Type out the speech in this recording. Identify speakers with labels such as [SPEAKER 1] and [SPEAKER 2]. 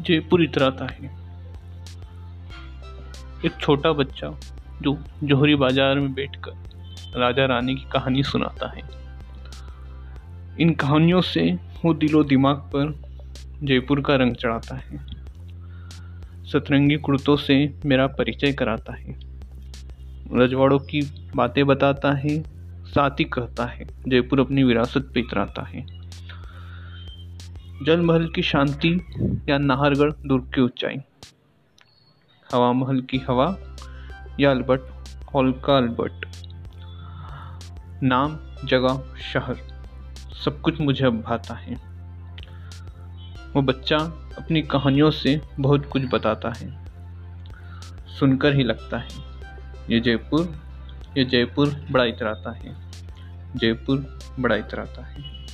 [SPEAKER 1] जयपुर इतराता है एक छोटा बच्चा जो जोहरी बाज़ार में बैठकर राजा रानी की कहानी सुनाता है। इन कहानियों से वो दिलो दिमाग पर जयपुर का रंग चढ़ाता है। सतरंगी कुर्तों से मेरा परिचय कराता है। रजवाड़ों की बातें बताता है, साथ ही कहता है, जयपुर अपनी विरासत पे इतराता है। जल महल की शांति या नाहरगढ़ दुर्ग की ऊंचाई। हवा महल की हवा या अल्बर्ट, हॉल का अल्बर्ट। नाम, जगह, शहर, सब कुछ मुझे अब भाता है। वो बच्चा अपनी कहानियों से बहुत कुछ बताता है। सुनकर ही लगता है, ये जयपुर ये जयपुर बड़ा इतराता है। जयपुर बड़ा इतराता है।